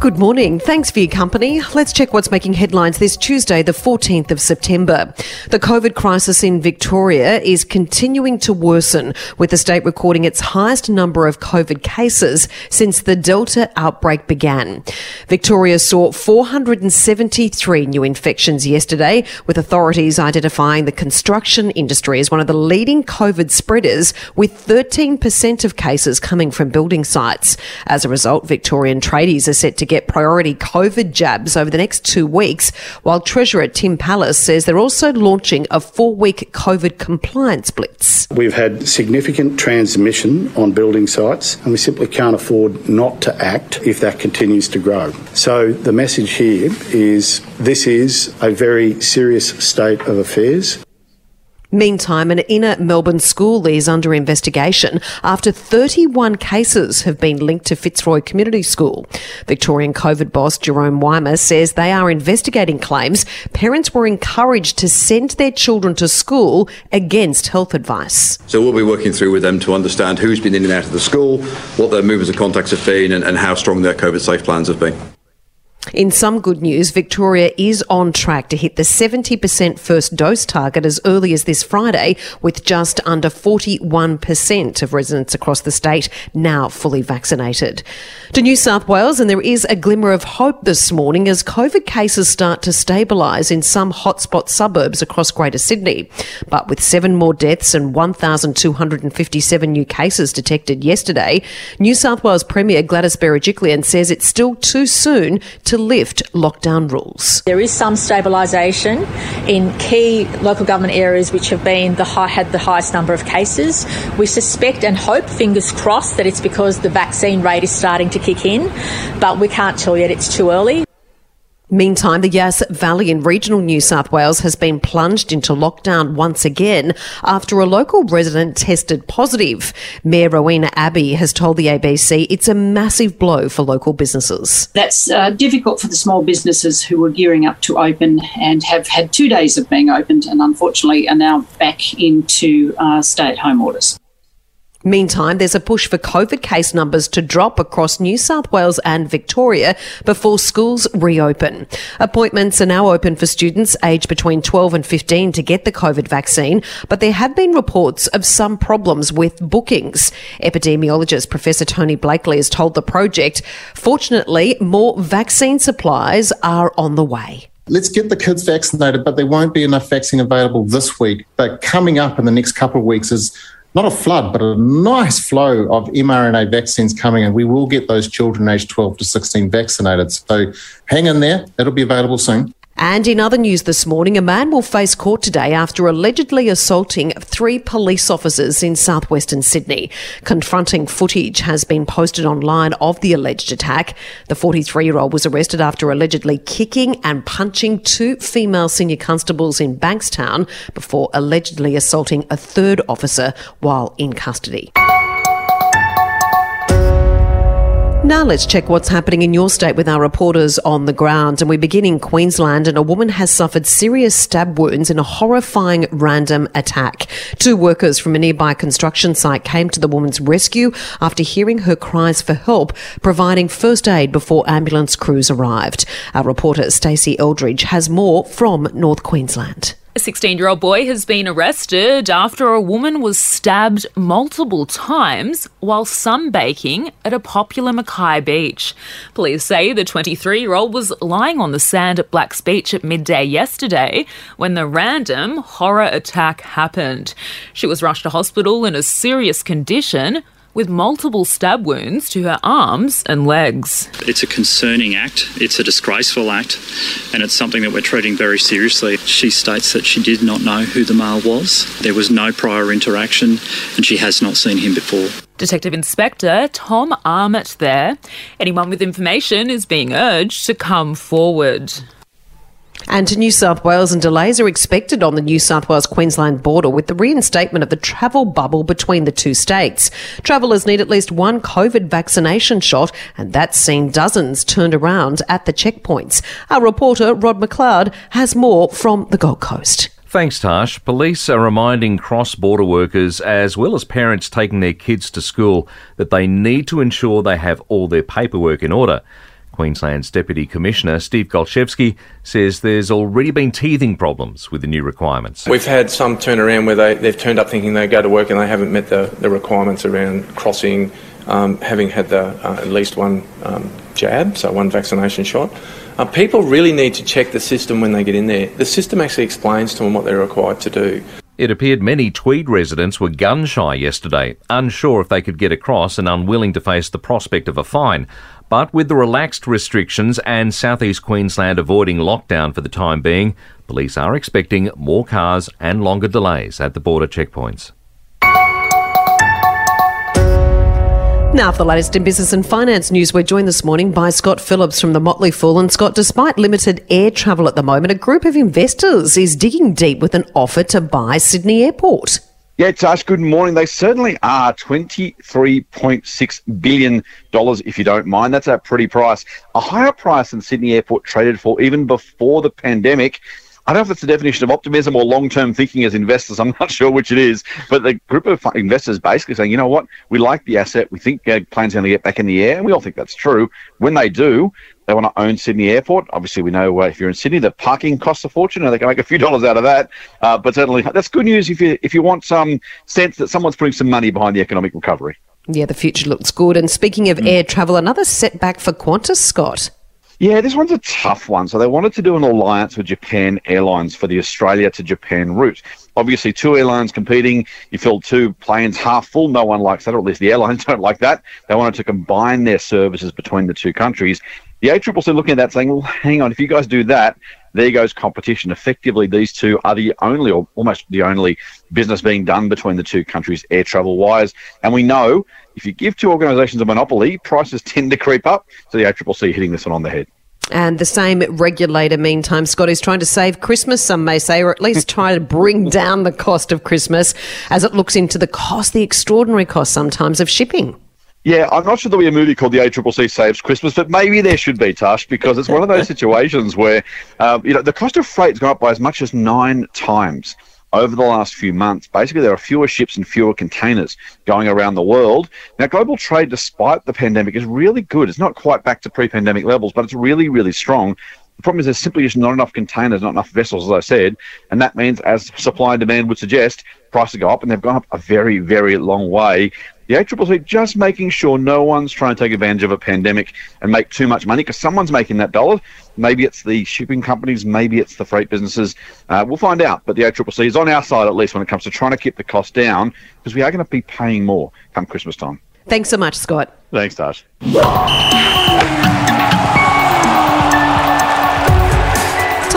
Good morning. Thanks for your company. Let's check what's making headlines this Tuesday, the 14th of September. The COVID crisis in Victoria is continuing to worsen, with the state recording its highest number of COVID cases since the Delta outbreak began. Victoria saw 473 new infections yesterday, with authorities identifying the construction industry as one of the leading COVID spreaders, with 13% of cases coming from building sites. As a result, Victorian tradies are set to get priority COVID jabs over the next two weeks, while Treasurer Tim Pallas says they're also launching a four week COVID compliance blitz. We've had significant transmission on building sites, and we simply can't afford not to act if that continues to grow. So, the message here is this is a very serious state of affairs. Meantime, an inner Melbourne school is under investigation after 31 cases have been linked to Fitzroy Community School. Victorian COVID boss Jeroen Weimar says they are investigating claims parents were encouraged to send their children to school against health advice. So we'll be working through with them to understand who's been in and out of the school, what their movements and contacts have been, and, and how strong their COVID safe plans have been. In some good news, Victoria is on track to hit the 70% first dose target as early as this Friday, with just under 41% of residents across the state now fully vaccinated. To New South Wales, and there is a glimmer of hope this morning as COVID cases start to stabilise in some hotspot suburbs across Greater Sydney. But with seven more deaths and 1,257 new cases detected yesterday, New South Wales Premier Gladys Berejiklian says it's still too soon to lift lockdown rules. There is some stabilisation in key local government areas which have been the high, had the highest number of cases. We suspect and hope, fingers crossed, that it's because the vaccine rate is starting to kick in, but we can't tell yet. It's too early. Meantime, the Yass Valley in regional New South Wales has been plunged into lockdown once again after a local resident tested positive. Mayor Rowena Abbey has told the ABC it's a massive blow for local businesses. That's uh, difficult for the small businesses who were gearing up to open and have had two days of being opened and unfortunately are now back into uh, stay at home orders. Meantime, there's a push for COVID case numbers to drop across New South Wales and Victoria before schools reopen. Appointments are now open for students aged between 12 and 15 to get the COVID vaccine, but there have been reports of some problems with bookings. Epidemiologist Professor Tony Blakely has told the project, fortunately, more vaccine supplies are on the way let's get the kids vaccinated, but there won't be enough vaccine available this week. But coming up in the next couple of weeks is not a flood, but a nice flow of mRNA vaccines coming, and we will get those children aged 12 to 16 vaccinated. So hang in there, it'll be available soon. And in other news this morning, a man will face court today after allegedly assaulting three police officers in southwestern Sydney. Confronting footage has been posted online of the alleged attack. The 43 year old was arrested after allegedly kicking and punching two female senior constables in Bankstown before allegedly assaulting a third officer while in custody. Now let's check what's happening in your state with our reporters on the ground. And we begin in Queensland and a woman has suffered serious stab wounds in a horrifying random attack. Two workers from a nearby construction site came to the woman's rescue after hearing her cries for help, providing first aid before ambulance crews arrived. Our reporter Stacey Eldridge has more from North Queensland. A 16 year old boy has been arrested after a woman was stabbed multiple times while sunbaking at a popular Mackay beach. Police say the 23 year old was lying on the sand at Black's Beach at midday yesterday when the random horror attack happened. She was rushed to hospital in a serious condition with multiple stab wounds to her arms and legs. It's a concerning act, it's a disgraceful act, and it's something that we're treating very seriously. She states that she did not know who the male was, there was no prior interaction, and she has not seen him before. Detective Inspector Tom Armit there. Anyone with information is being urged to come forward. And to New South Wales, and delays are expected on the New South Wales Queensland border with the reinstatement of the travel bubble between the two states. Travellers need at least one COVID vaccination shot, and that's seen dozens turned around at the checkpoints. Our reporter, Rod McLeod, has more from the Gold Coast. Thanks, Tash. Police are reminding cross border workers, as well as parents taking their kids to school, that they need to ensure they have all their paperwork in order. Queensland's Deputy Commissioner Steve Gollschewski says there's already been teething problems with the new requirements. We've had some turn around where they, they've turned up thinking they go to work and they haven't met the, the requirements around crossing, um, having had the, uh, at least one um, jab, so one vaccination shot. Uh, people really need to check the system when they get in there. The system actually explains to them what they're required to do. It appeared many Tweed residents were gun shy yesterday, unsure if they could get across and unwilling to face the prospect of a fine. But with the relaxed restrictions and southeast Queensland avoiding lockdown for the time being, police are expecting more cars and longer delays at the border checkpoints. Now, for the latest in business and finance news, we're joined this morning by Scott Phillips from the Motley Fool. And Scott, despite limited air travel at the moment, a group of investors is digging deep with an offer to buy Sydney Airport. Yeah, Tash, good morning. They certainly are $23.6 billion, if you don't mind. That's a pretty price. A higher price than Sydney Airport traded for even before the pandemic. I don't know if it's the definition of optimism or long term thinking as investors. I'm not sure which it is. But the group of investors basically saying, you know what, we like the asset. We think uh, planes going to get back in the air. And we all think that's true. When they do, they want to own Sydney Airport. Obviously, we know uh, if you're in Sydney, the parking costs a fortune, and they can make a few dollars out of that. Uh, but certainly, that's good news if you if you want some sense that someone's putting some money behind the economic recovery. Yeah, the future looks good. And speaking of mm. air travel, another setback for Qantas, Scott. Yeah, this one's a tough one. So they wanted to do an alliance with Japan Airlines for the Australia to Japan route. Obviously, two airlines competing. You fill two planes half full. No one likes that, or at least the airlines don't like that. They wanted to combine their services between the two countries. The ACCC looking at that saying, well, hang on, if you guys do that, there goes competition. Effectively, these two are the only, or almost the only, business being done between the two countries air travel wise. And we know if you give two organisations a monopoly, prices tend to creep up. So the ACCC hitting this one on the head. And the same regulator, meantime, Scott is trying to save Christmas, some may say, or at least try to bring down the cost of Christmas as it looks into the cost, the extraordinary cost sometimes of shipping. Yeah, I'm not sure there'll be a movie called The ACCC Saves Christmas, but maybe there should be, Tash, because it's one of those situations where, um, you know, the cost of freight has gone up by as much as nine times over the last few months. Basically, there are fewer ships and fewer containers going around the world. Now, global trade, despite the pandemic, is really good. It's not quite back to pre pandemic levels, but it's really, really strong. The problem is there's simply just not enough containers, not enough vessels, as I said. And that means, as supply and demand would suggest, prices go up, and they've gone up a very, very long way. The ACCC just making sure no one's trying to take advantage of a pandemic and make too much money because someone's making that dollar. Maybe it's the shipping companies, maybe it's the freight businesses. Uh, we'll find out. But the ACCC is on our side at least when it comes to trying to keep the cost down because we are going to be paying more come Christmas time. Thanks so much, Scott. Thanks, Tash.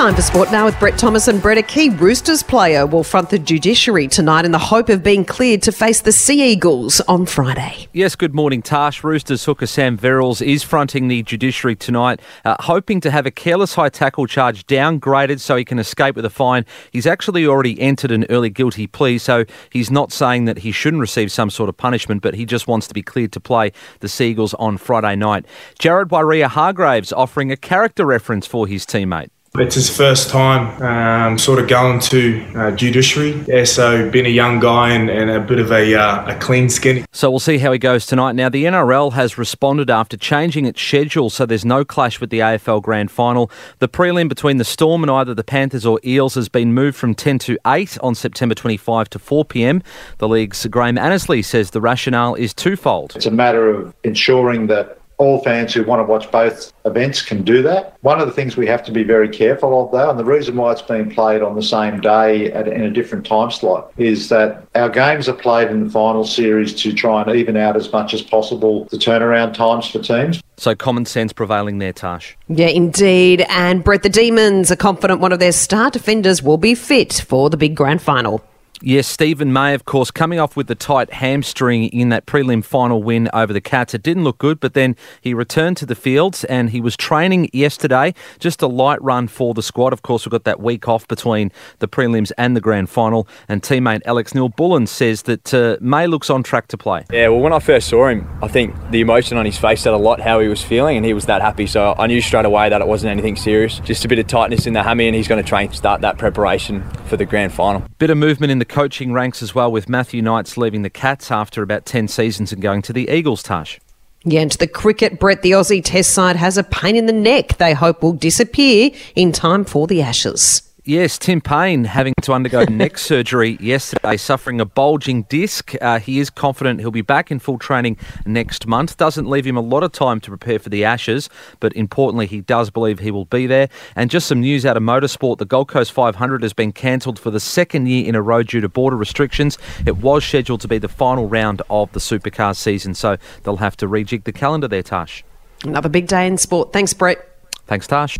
Time for sport now with Brett Thomas and Brett. A key Roosters player will front the judiciary tonight in the hope of being cleared to face the Sea Eagles on Friday. Yes, good morning, Tash. Roosters hooker Sam Verrills is fronting the judiciary tonight, uh, hoping to have a careless high tackle charge downgraded so he can escape with a fine. He's actually already entered an early guilty plea, so he's not saying that he shouldn't receive some sort of punishment, but he just wants to be cleared to play the Sea Eagles on Friday night. Jared Waerea-Hargreaves offering a character reference for his teammate. It's his first time um, sort of going to uh, judiciary. Yeah, so being a young guy and, and a bit of a, uh, a clean skin. So we'll see how he goes tonight. Now, the NRL has responded after changing its schedule so there's no clash with the AFL Grand Final. The prelim between the Storm and either the Panthers or Eels has been moved from 10 to 8 on September 25 to 4 pm. The league's Graham Annesley says the rationale is twofold. It's a matter of ensuring that all fans who want to watch both events can do that. One of the things we have to be very careful of, though, and the reason why it's being played on the same day at, in a different time slot, is that our games are played in the final series to try and even out as much as possible the turnaround times for teams. So common sense prevailing there, Tash. Yeah, indeed. And Brett, the Demons are confident one of their star defenders will be fit for the big grand final. Yes, Steven May, of course, coming off with the tight hamstring in that prelim final win over the Cats. It didn't look good, but then he returned to the fields and he was training yesterday. Just a light run for the squad. Of course, we've got that week off between the prelims and the grand final. And teammate Alex Neal-Bullen says that uh, May looks on track to play. Yeah, well, when I first saw him, I think the emotion on his face said a lot how he was feeling, and he was that happy. So I knew straight away that it wasn't anything serious. Just a bit of tightness in the hammy, and he's going to train start that preparation for the grand final. Bit of movement in the coaching ranks as well, with Matthew Knights leaving the Cats after about 10 seasons and going to the Eagles, Tash. Yeah, and the cricket, Brett, the Aussie Test side has a pain in the neck they hope will disappear in time for the Ashes. Yes, Tim Paine having to undergo neck surgery yesterday, suffering a bulging disc. Uh, he is confident he'll be back in full training next month. Doesn't leave him a lot of time to prepare for the Ashes, but importantly, he does believe he will be there. And just some news out of motorsport the Gold Coast 500 has been cancelled for the second year in a row due to border restrictions. It was scheduled to be the final round of the supercar season, so they'll have to rejig the calendar there, Tash. Another big day in sport. Thanks, Brett. Thanks, Tash.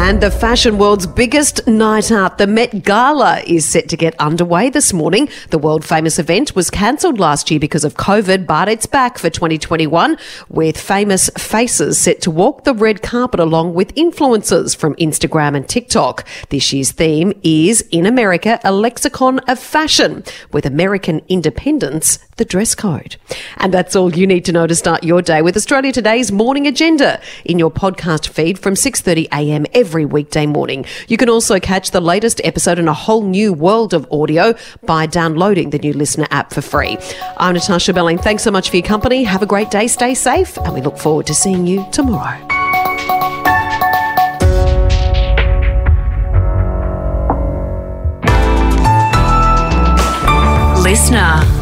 And the fashion world's biggest night out, the Met Gala, is set to get underway this morning. The world famous event was cancelled last year because of COVID, but it's back for 2021 with famous faces set to walk the red carpet along with influencers from Instagram and TikTok. This year's theme is In America, a lexicon of fashion with American independence the dress code. And that's all you need to know to start your day with Australia Today's morning agenda in your podcast feed from 6:30 a.m. every weekday morning. You can also catch the latest episode in a whole new world of audio by downloading the new listener app for free. I'm Natasha Belling. Thanks so much for your company. Have a great day, stay safe, and we look forward to seeing you tomorrow. Listener.